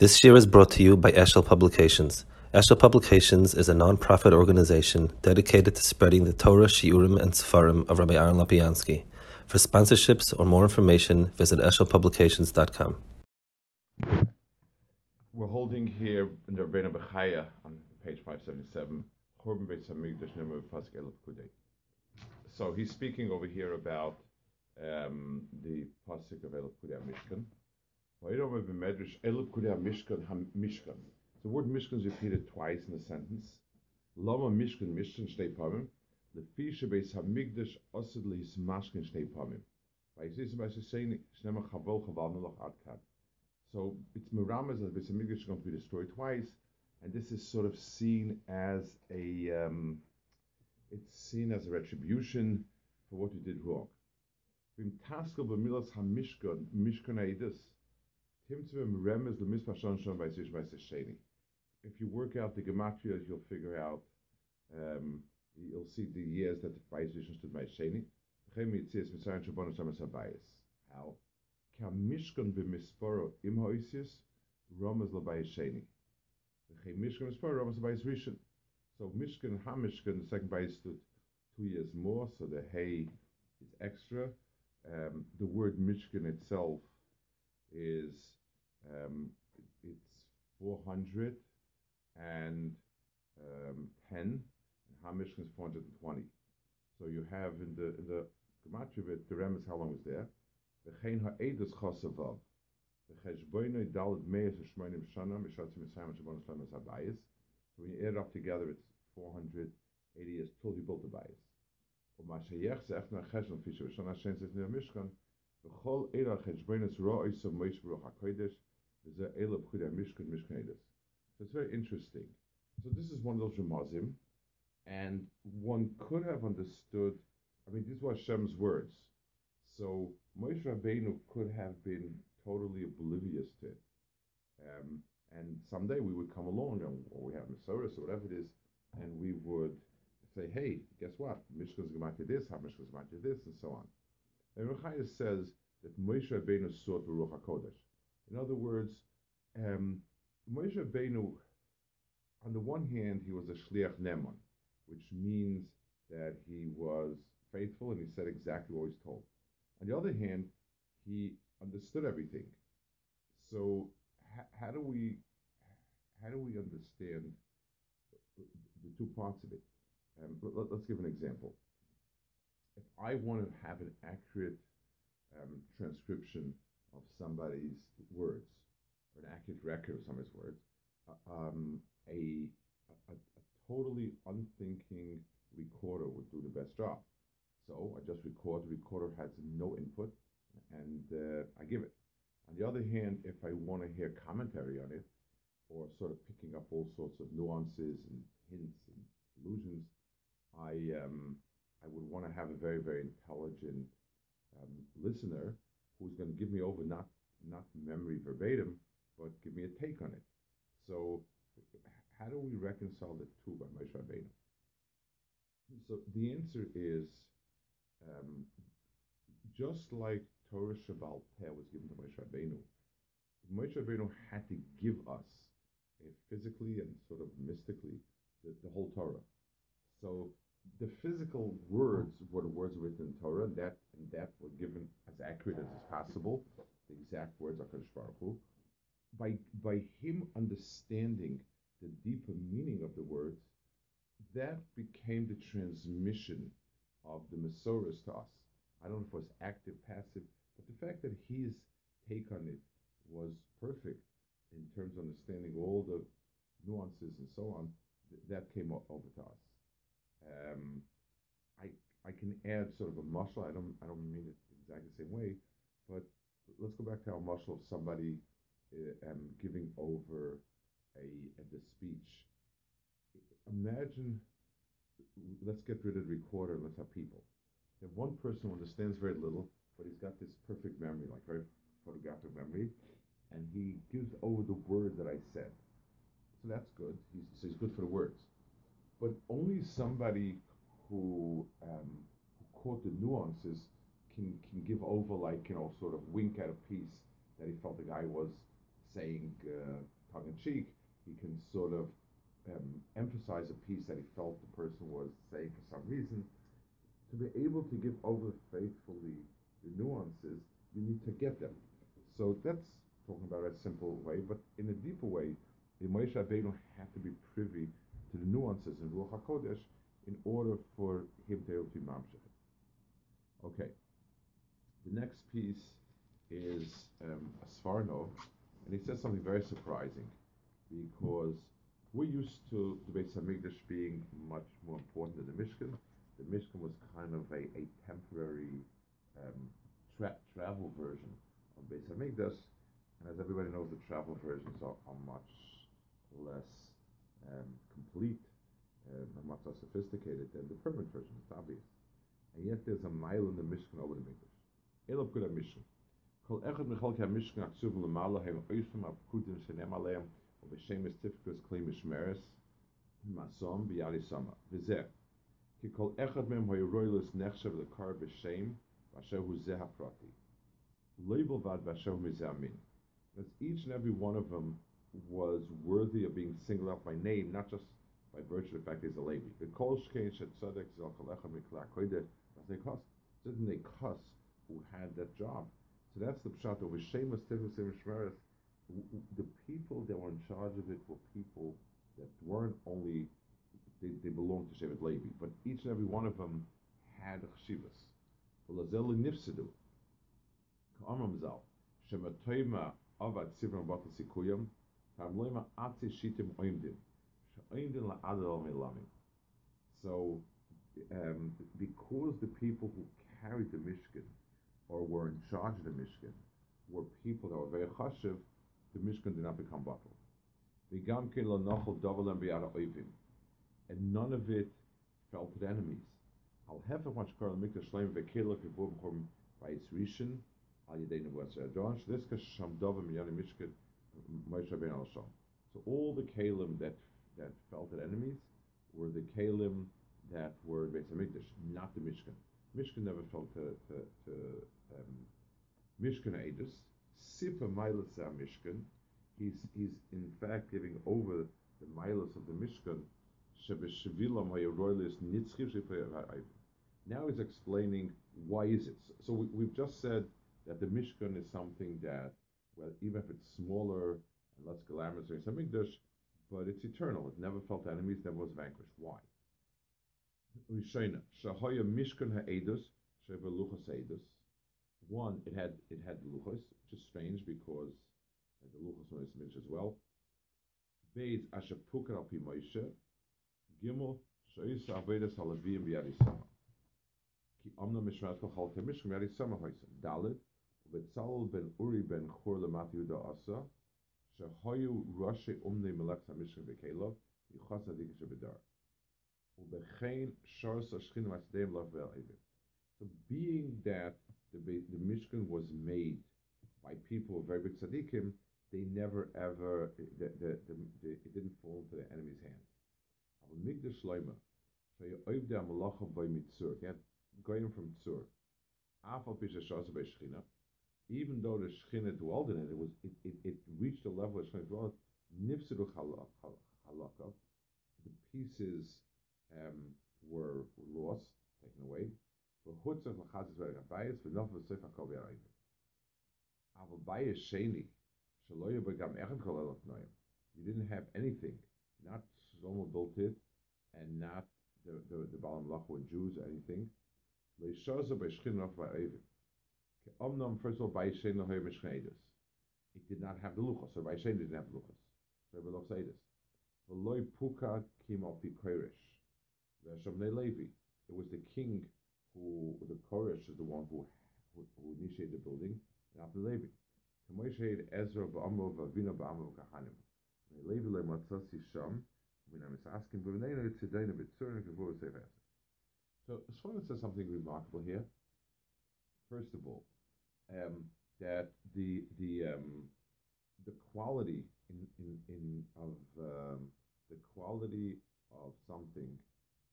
This year is brought to you by Eshel Publications. Eshel Publications is a non-profit organization dedicated to spreading the Torah, Shiurim, and Sefarim of Rabbi Aaron Lapiansky. For sponsorships or more information, visit eshelpublications.com. We're holding here in the Rebbeinu Bechaya on page 577, Churban Beit Hamikdash Nemu Pasuk Elif Kudei. So he's speaking over here about um, the Pasuk of Elif Mishkan. The word Mishkan is repeated twice in the sentence. Lama Mishkan Mishkan Shtei Pamim. Lefisha Beis Hamikdash Osid Lehis Mashkin Shtei Pamim. So it's Miramas that Beis Hamikdash is going to be destroyed twice, and this is sort of seen as a um, it's seen as a retribution for what you did wrong. Hamishkan Mishkan Eidus. If you work out the gematria, you'll figure out, um, you'll see the years that the Vaisishon stood by Sheni. How? Kamishkan b'misporo im hoisius, Ramas l'bay Sheni. Mishkan b'misporo, Ramas l'bay Rishon. So Mishkan, Hamishkan, the second base stood two years more, so the hay is extra. Um, the word Mishkan itself is um, it's 410. and um, is 420. So you have in the in the Gematria, the rem is how long is there? The chain ha'edus chosavav. V'cheshboinoi dalad meis v'shmoinim shana mishatzim esayim v'shabon eslam esabayis. So when you add it up together, it's 480 years till he built the bayis. U'ma sheyech ze'ech na'chesh v'fish v'shana shen zet ne'amishkan, V'chol eira of HaKodesh mishkanedus. So it's very interesting. So this is one of those Ramazim, and one could have understood, I mean, these were Hashem's words. So Moshe Rabbeinu could have been totally oblivious to it. Um, and someday we would come along, and, or we have Mesoris, or whatever it is, and we would say, hey, guess what? Mishkan's Gemati this, how Mishkan's Gemati this, and so on. And Bechaya says that Moshe Rabbeinu sought the Ruach HaKodesh. In other words, um, Moshe Rabbeinu, on the one hand, he was a Shliach Neman, which means that he was faithful and he said exactly what he was told. On the other hand, he understood everything. So how do we how do we understand the two parts of it? Um, let, us give an example. If I want to have an accurate um, transcription of somebody's words, or an accurate record of somebody's words, uh, um, a, a, a, totally unthinking recorder would do the best job. So I just record, the recorder has no input, and uh, I give it. On the other hand, if I want to hear commentary on it, or sort of picking up all sorts of nuances and hints and allusions, I um, I would want to have a very very intelligent um, listener who's going to give me over not not memory verbatim, but give me a take on it. So how do we reconcile the two by Moshe Rabbeinu? So the answer is um, just like Torah Shebaal Peh was given to Moshe Rabbeinu, Moshe Rabbeinu had to give us uh, physically and sort of mystically the, the whole Torah. So the physical words were the words written in Torah, that and that were given as accurate as is possible. The exact words of Kadosh Baruch Hu. By by him understanding the deeper meaning of the words, that became the transmission of the Masoras to us. I don't know if it was active, passive, but the fact that his take on it was perfect in terms of understanding all the nuances and so on, that came over to us. Um, I I can add sort of a muscle. I don't I don't mean it exactly the same way, but let's go back to our muscle of somebody uh, um, giving over a, a the speech. Imagine, let's get rid of the recorder. Let's have people. Have one person understands very little, but he's got this perfect memory, like very photographic memory, and he gives over the words that I said. So that's good. He's, so he's good for the words but only somebody who, um, who caught the nuances can can give over like you know sort of wink at a piece that he felt the guy was saying uh, tongue in cheek, he can sort of um, emphasize a piece that he felt the person was saying for some reason. To be able to give over faithfully the nuances, you need to get them. So that's talking about a simple way, but in a deeper way, the Moshe Rabbeinu had to be privy to the nuances in Ruach HaKodesh in order for him to be mamshech. Okay. The next piece is um, a Sforno, and he says something very surprising because we're used to the Beis Hamikdash being much more important than the Mishkan. The Mishkan was kind of a, a temporary um, tra- travel version of Beis Hamikdash, and as everybody knows, the travel versions are, are much less um, complete uh, much less sophisticated than the permanent version. It's obvious. And yet there's a mile in the Mishkan over the Mikdash. Elab Kula Mishkan. Kol echad michalki ha-Mishkan aksuv l'malo hem oisum apkudim shenem aleim estifikus kli mishmeres masom b'yali sama. V'zeh. Ki kol echad mem hoy roilus nechshav l'kar b'shem v'asher hu zeh ha-prati. Label vad v'asher hu mizeh amin. Because each and every one of them was worthy of being singled out by name, not just by virtue of the fact he's a Levi. Didn't they cuss who had that job? So that's the pshat of Shemus Shmeres. The people that were in charge of it were people that weren't only they, they belonged to Shevet Levi, but each and every one of them had chshivas. V'lazel nifsedu. Ka'amram zal. Shematoyma avad sivram batal sikuyam. Tamloima atzi shitim oimdim. So, um, because the people who carried the Mishkan or were in charge of the Mishkan were people that were very chashiv, the Mishkan did not become bottled. And none of it fell to the enemies. Al much karl mikdash shleim vekela kibum chum vayis al yedei dovim mishkan Moshe al So all the kalim that that fell to the enemies were the kalim that were in Beis Hamikdash, not the Mishkan. Mishkan never fell to, to, to um, Mishkan Edus. Sipa Milas Mishkan. He's, he's in fact giving over the Milas of the Mishkan. Now he's explaining why is it. So we, we've just said that the Mishkan is something that, well, even if it's smaller and less glamorous than Hamikdash, but it's eternal. It never felt enemies, never was vanquished. Why? One, it had it had luchos, which is strange because the luchos was mentioned as well. Beis asher pukar al Moshe. Gimel shoyis avedas halavim b'yadisama. Ki amna mishrat kol chalte mishkum yadisama hoysam. Dalit ubetzalel ben Uri ben Chur lemat Yehuda asa. שהיו ראשי אומני מלאכת המשך בקהילו, יוחס הדיק שבדר. ובכן שורס השכין מצדם לא ועל עבר. So being that the, the Mishkan was made by people of Eretz Tzadikim, they never ever, the, the, the, the, it didn't fall into the enemy's hands. Aber Migdash Leima, so you oivde am Malachah by Mitzur, you going from Tzur, afal pish ha-shoz ha-bei Shechina, even though the Shechina dwelled in it, it was it, it, it reached a level of Shechina dwelled. Nifsidu halakha, the pieces um, were lost, taken away. You didn't have anything, not Shlomo built it, and not the the, the Baal Malach Jews or anything. First of all, Bayishen Lohe Mishneidus. It did not have the Luchas, so Bayishen didn't have the Luchas. So Beloch Seidus. Veloy Puka came up Koresh. Veshamne Levi. It was the king who, the Koresh is the one who, who, who initiated the building, and after Levi. Kamoshed Ezra Ba'amro Vavina Ba'amro Kahanim. Levi Le. When I'm asking, B'vnei Tzedina B'tzur Kavur Seif So says something remarkable here. First of all, um, that the the um, the quality in, in, in of um, the quality of something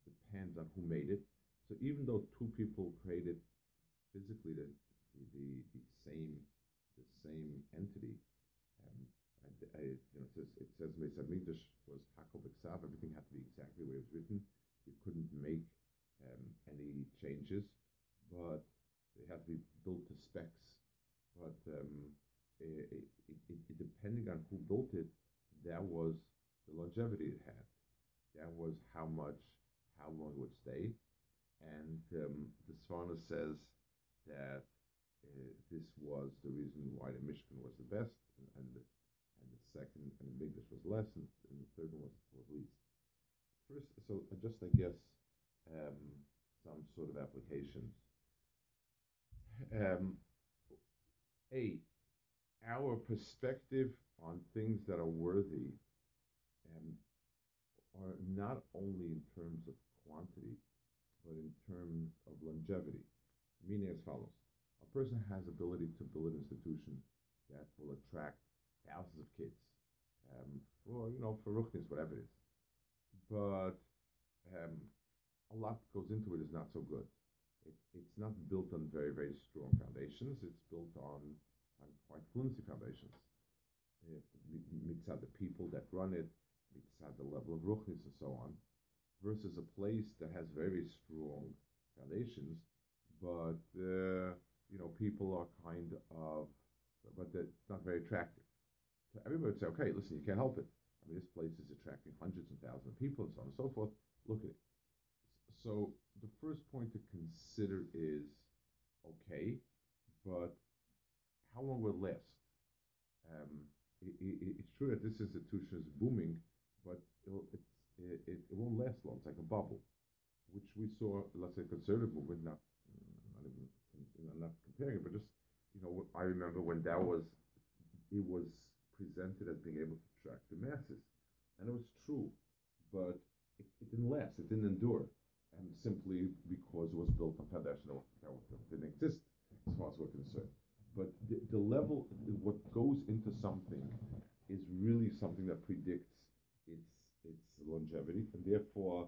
depends on who made it. So even though two people created physically the the, the, the same the same entity, um, I, you know, it says it says was Hakol. Everything had to be exactly the way it was written. You couldn't make um, any changes, but they had to be built to specs. But um, it, it, it, depending on who built it, that was the longevity it had. That was how much, how long it would stay. And um, the Sforno says that uh, this was the reason why the Mishkan was the best, and, and the second, and the English was less, and, and, the third one was, was least. First, so just I guess um, some sort of applications. Um, a, our perspective on things that are worthy um, are not only in terms of quantity, but in terms of longevity. Meaning as follows: a person has ability to build an institution that will attract thousands of kids, um, for you know for ruchnis, whatever it is. But um, a lot goes into it is not so good. It, it's not built on very very strong foundations. It's built on on quite flimsy foundations. Mitzad the people that run it, mitzad the level of ruchnis and so on, versus a place that has very strong foundations, but uh, you know people are kind of, but it's not very attractive. So everybody would say, okay, listen, you can't help it. I mean, this place is attracting hundreds and thousands of people and so on and so forth. Look at it. So the first point to consider is, okay, but how long will it last? Um, it, it, it's true that this institution is booming, but it, it, it, won't last long. It's like a bubble, which we saw, let's say, conservative movement, not, not even, know, not comparing it, but just, you know, I remember when that was, it was presented as being able to attract the masses. And it was true, but it, it didn't last, it didn't endure. And simply because it was built on foundation that didn't exist as far as we're concerned. But the, the level, what goes into something is really something that predicts its its longevity, and therefore,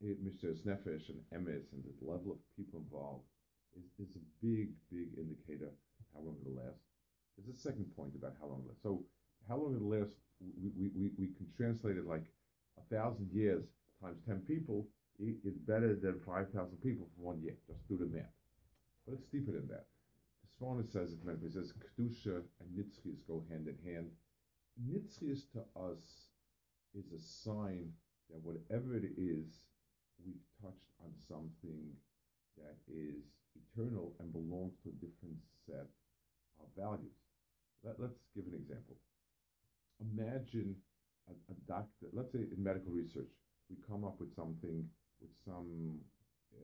it, Mesirus Nefesh and Emes and the level of people involved is, is a big, big indicator how long it'll last. There's a second point about how long it lasts. So how long it lasts, we, we, we, we can translate it like a thousand years times 10 people is better than 5,000 people for one year. Just do the math. But it's deeper than that. The Sforno says it, it says Kedusha and Nitzchias go hand in hand. Nitzchias to us is a sign that whatever it is, we've touched on something that is eternal and belongs to a different set of values. Let, us give an example. Imagine a, a, doctor, let's say in medical research, we come up with something, with some,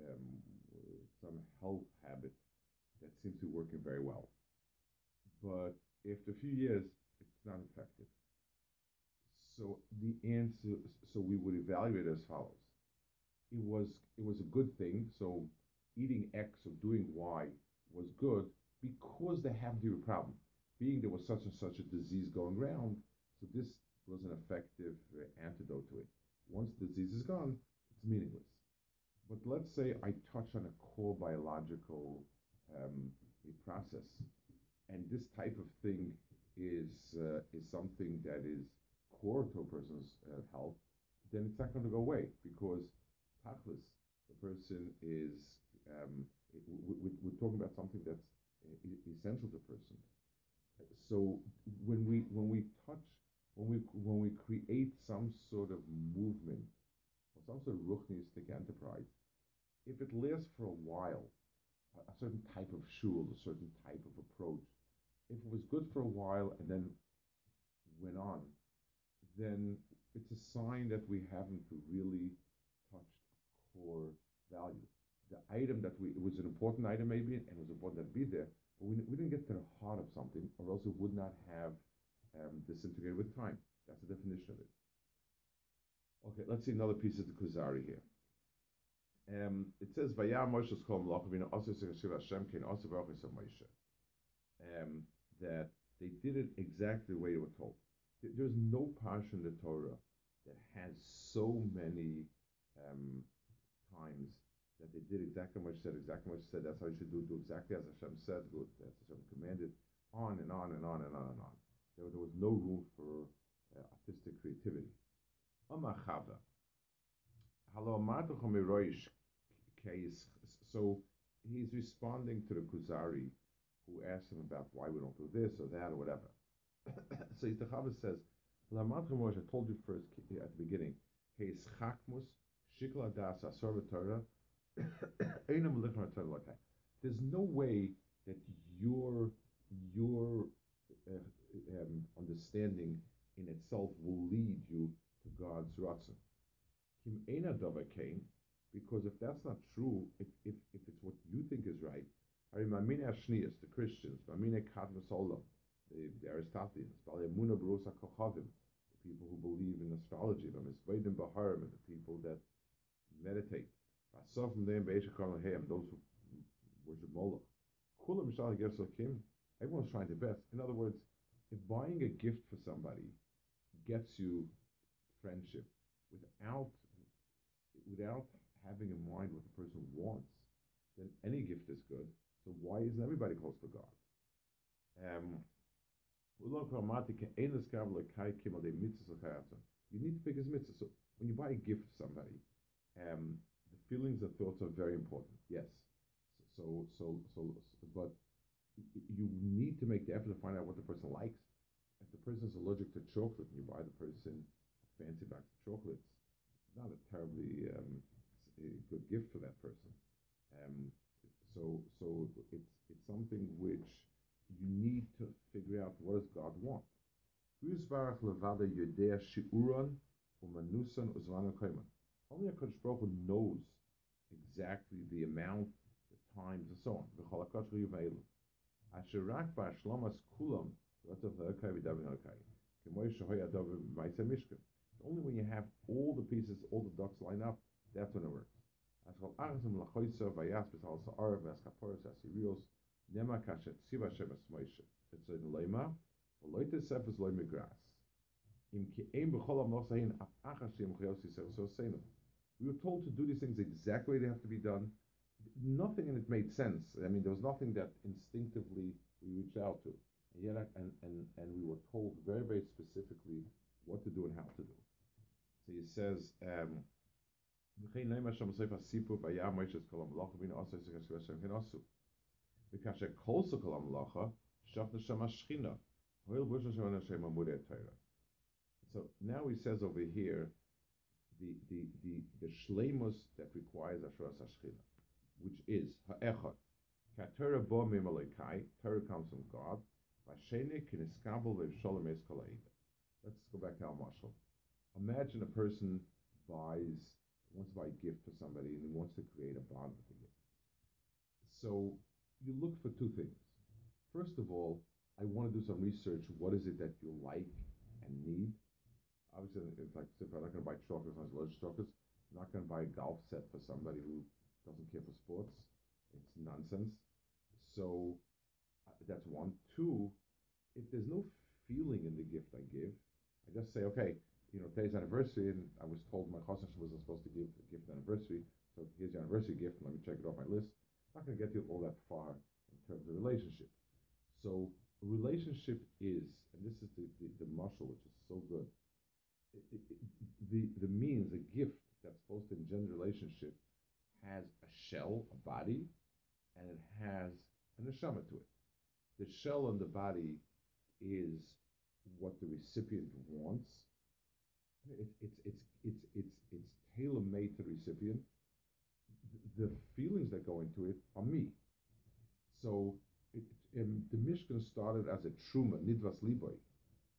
um, some health habit that seems to be working very well. But after a few years, it's not effective. So the answer, so we would evaluate as follows. It was, it was a good thing. So eating X or doing Y was good because there happened to be a problem being there was such and such a disease going around, so this was an effective antidote to it. Once the disease is gone, it's meaningless. But let's say I touch on a core biological um, process, and this type of thing is uh, is something that is core to a person's uh, health, then it's not going to go away because tachlis, the person is um, we, are talking about something that's uh, essential to a person. So when we when we touch when we when we create some sort of movement of ruchnistic enterprise, if it lasts for a while, a, certain type of shul, a certain type of approach, if it was good for a while and then went on, then it's a sign that we haven't really touched core value. The item that we, it was an important item maybe, and it was important to be there, but we, we didn't get to the heart of something, or else it would not have um, disintegrated with time. That's the definition of it. Okay, let's see another piece of the Kuzari here. Um, it says, "Vayar Moshe's also Hashem also Moshe." Um, that they did it exactly the way they were told. There's no parsha in the Torah that has so many um, times that they did exactly what said, exactly what said. That's how you should do. Do exactly as Hashem said. Good. As Hashem commanded. On and on and on and on and on. there, there was no room for uh, artistic creativity. So he's responding to the Kuzari who asked him about why we don't do this or that or whatever. so the Chaver says, I told you first at the beginning, chakmus shikla das Torah. There's no way that your your uh, um, understanding in itself will lead you to God's ratzon. Kim ena came because if that's not true, if, if, if it's what you think is right, I mean, the Christians, the, the Aristotelians, the people who believe in astrology, Baharim, the people that meditate, those who worship Moloch. Everyone's trying their best. In other words, if buying a gift for somebody gets you friendship without without having in mind what the person wants, then any gift is good. So why isn't everybody close to God? Um, you need to pick his mitzvah. So when you buy a gift to somebody, um, the feelings and thoughts are very important. Yes. So, so, so, so, but you need to make the effort to find out what the person likes. If the person is allergic to chocolate, and you buy the person fancy box of chocolates, not a terribly um, a good gift for that person. Um, so, so it's it's something which you need to figure out what does God want. Only a Kodesh Baruch knows exactly the amount, the times, and so on. Only when you have all the pieces, all the ducks line up, that's when it works. It's Lema. We were told to do these things exactly they have to be done. Nothing in it made sense. I mean, there was nothing that instinctively we reached out to. And yet, and, and, and we were told very, very specifically what to do and how to do. So he says, um, וכן נאמר שם ספר הסיפור והיה מוישס כל המלאכה בין עושה סגר סגר שם כן עשו. וכאשר כל סכל המלאכה שפנה שם השכינה. הואיל בושן שם אנשי ממודי התארה. So now he says over here the the the the shlemus that requires ashras hashchina, which is ha'echad. Katera bo mimalekai, Torah comes from God. Vashene kiniskabel ve'sholem es Let's go back to our marshal. Imagine a person buys wants to buy a gift for somebody and he wants to create a bond with the gift. So you look for two things. First of all, I want to do some research. What is it that you like and need? Obviously, it's like if I'm not going to buy chocolates, I'm allergic chocolates. I'm not going to buy a golf set for somebody who doesn't care for sports. It's nonsense. So uh, that's one. Two, if there's no feeling in the gift I give, I just say, okay, you know, today's anniversary, and I was told my chassan wasn't supposed to give a gift anniversary, so here's your anniversary gift, let me check it off my list. I'm not going to get you all that far in terms of relationship. So a relationship is, and this is the, the, the muscle, which is so good, it, it, it, the, the means, a gift that's supposed to engender relationship has a shell, a body, and it has an neshama to it. The shell and the body is what the recipient wants, it's it's it's it's it's it's tailor made to the recipient. The feelings that go into it are me. So it, um, the Mishkan started as a truma, nidvas liboy,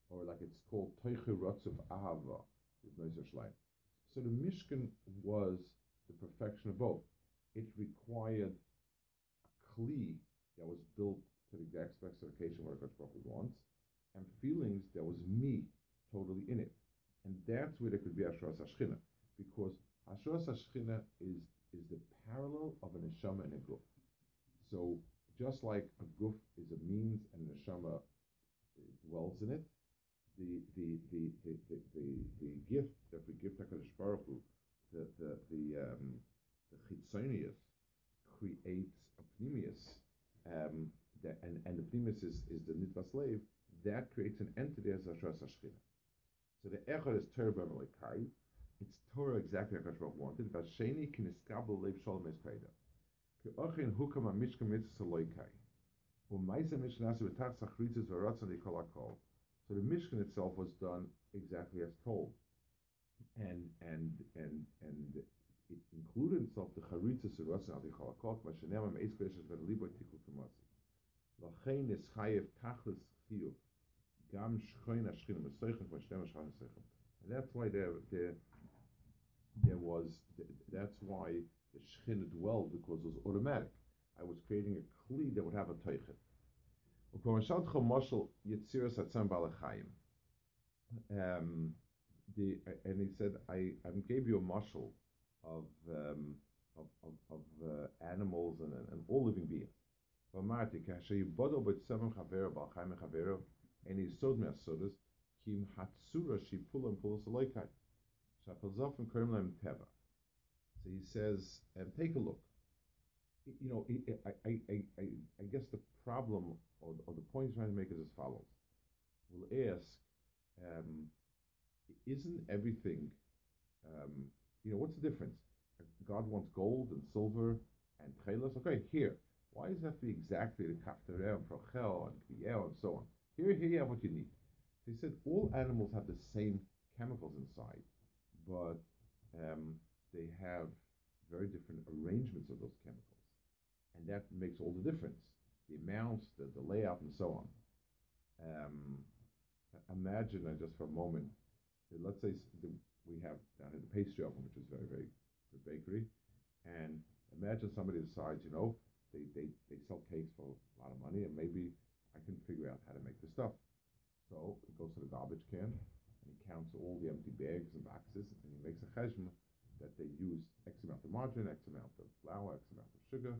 or like it's called toiche of ahava, So the Mishkan was the perfection of both. It required a kli that was built to the exact specification what a Baruch wants, and feelings that was me totally in it. And that's where there could be Ashras Hashchina. Because Ashras Hashchina is, is the parallel of an neshama and a guf. So just like a guf is a means and a neshama dwells in it, the, the, the, the, the, the, the gift that we give to HaKadosh Baruch Hu, the, the, the, um, the creates a pnimius, um, that, and, and the pnimius is, is the nitva slave, that creates an entity as a Shechina. So the Echad is Torah B'Melikai. It's Torah exactly like Hashem wanted. Vasheni can eskabel lev shalom espeda. Ke'ochin hukam ha-mishka mitzvah loikai. U'maisa mishnasa v'tach sachritzes v'ratzon likolakol. So the Mishkan itself was done exactly as told. And, and, and, and it included itself the charitzes v'ratzon likolakol, v'shenem ha-meis kreshes v'libo tikul kamasi. Lachein is chayev tachlis chiyuv. Gam And that's why there, there, there was, that's why the Shekhinah dwelled, because it was automatic. I was creating a Kli that would have a Teichit. Um, the, and he said, I, I gave you a marshal of, um, of, of, of uh, animals and, and all living beings. And he sod me asodas, kim hatsura shi pulam pulas aloikai. Teva. So he says, and take a look. You know, I, I, I, I, guess the problem or, or the point he's trying to make is as follows. We'll ask, um, isn't everything, um, you know, what's the difference? God wants gold and silver and chelas. Okay, here. Why does to be exactly the kaftareh and prochel and kviel and so on? Here, here you have what you need. They said all animals have the same chemicals inside but um, they have very different arrangements of those chemicals. And that makes all the difference. The amounts, the, the layout, and so on. Um, imagine uh, just for a moment, let's say the, we have down at the pastry oven, which is very, very good bakery, and imagine somebody decides, you know, they, they, they sell cakes for a lot of money, and maybe I can figure out how to make the stuff. So it goes to the garbage can, and he counts all the empty bags and boxes, and he makes a cheshbon that they use X amount of margarine, X amount of flour, X amount of sugar,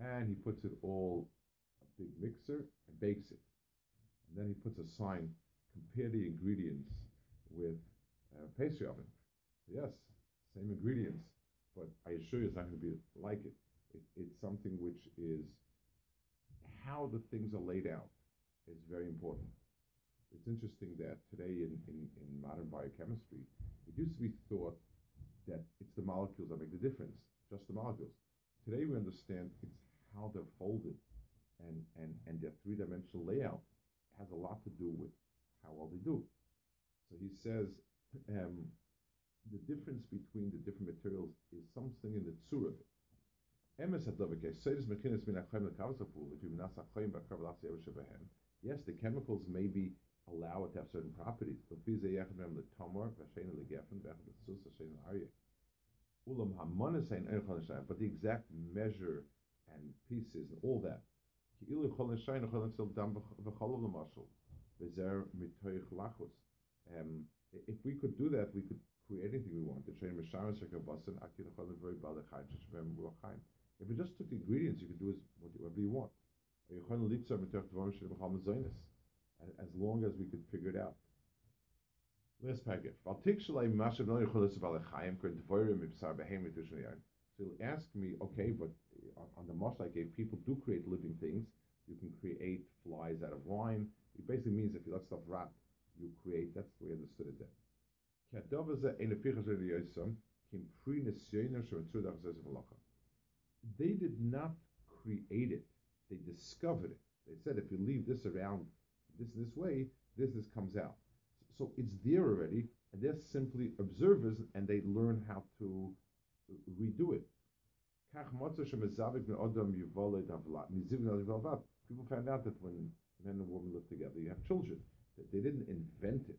and he puts it all a big mixer and bakes it. And then he puts a sign, compare the ingredients with a pastry oven. Yes, same ingredients, but I assure you it's not going to be like it. it. It's something which is how the things are laid out is very important it's interesting that today in, in, in modern biochemistry, it used to be thought that it's the molecules that make the difference, just the molecules. Today we understand it's how they're folded and, and, and their three-dimensional layout has a lot to do with how well they do. So he says um, the difference between the different materials is something in the tzur of it. Yes, the chemicals may be allow it to have certain properties. But the exact measure and pieces and all that. Um, if we could do that, we could create anything we want. If we just took the ingredients, you could do whatever you want as long as we could figure it out. Last. So you'll ask me, okay, but on the Moshe I gave, people do create living things. You can create flies out of wine. It basically means if you let stuff rot, you create. That's the way I understood it then. They did not create it. They discovered it. They said if you leave this around this this way, this this comes out. So it's there already, and they're simply observers, and they learn how to redo it. People found out that when men and women live together, you have children. That they didn't invent it.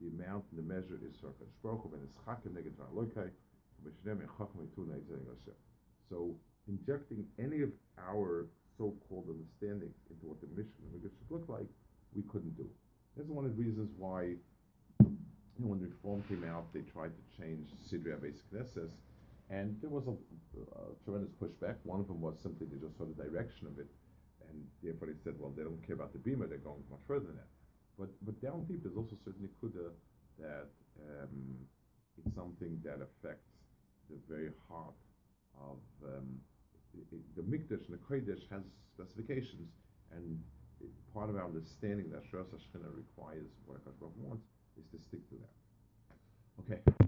the amount and the measure is So injecting any of our so-called understandings into what the mission Mishnah should look like, we couldn't do. This is one of the reasons why you know, when Reform came out, they tried to change Abbas Knesset, and there was a, a, tremendous pushback. One of them was simply they just saw the direction of it, and therefore they said, well, they don't care about the Bima, they're going much further than that. But but down deep, there's also certainly kuda that um, it's something that affects the very heart of um, it, it, the Mikdash and the Kodesh has specifications, and it, part of our understanding that Shras Hashchina requires what Hakadosh wants is to stick to that. Okay.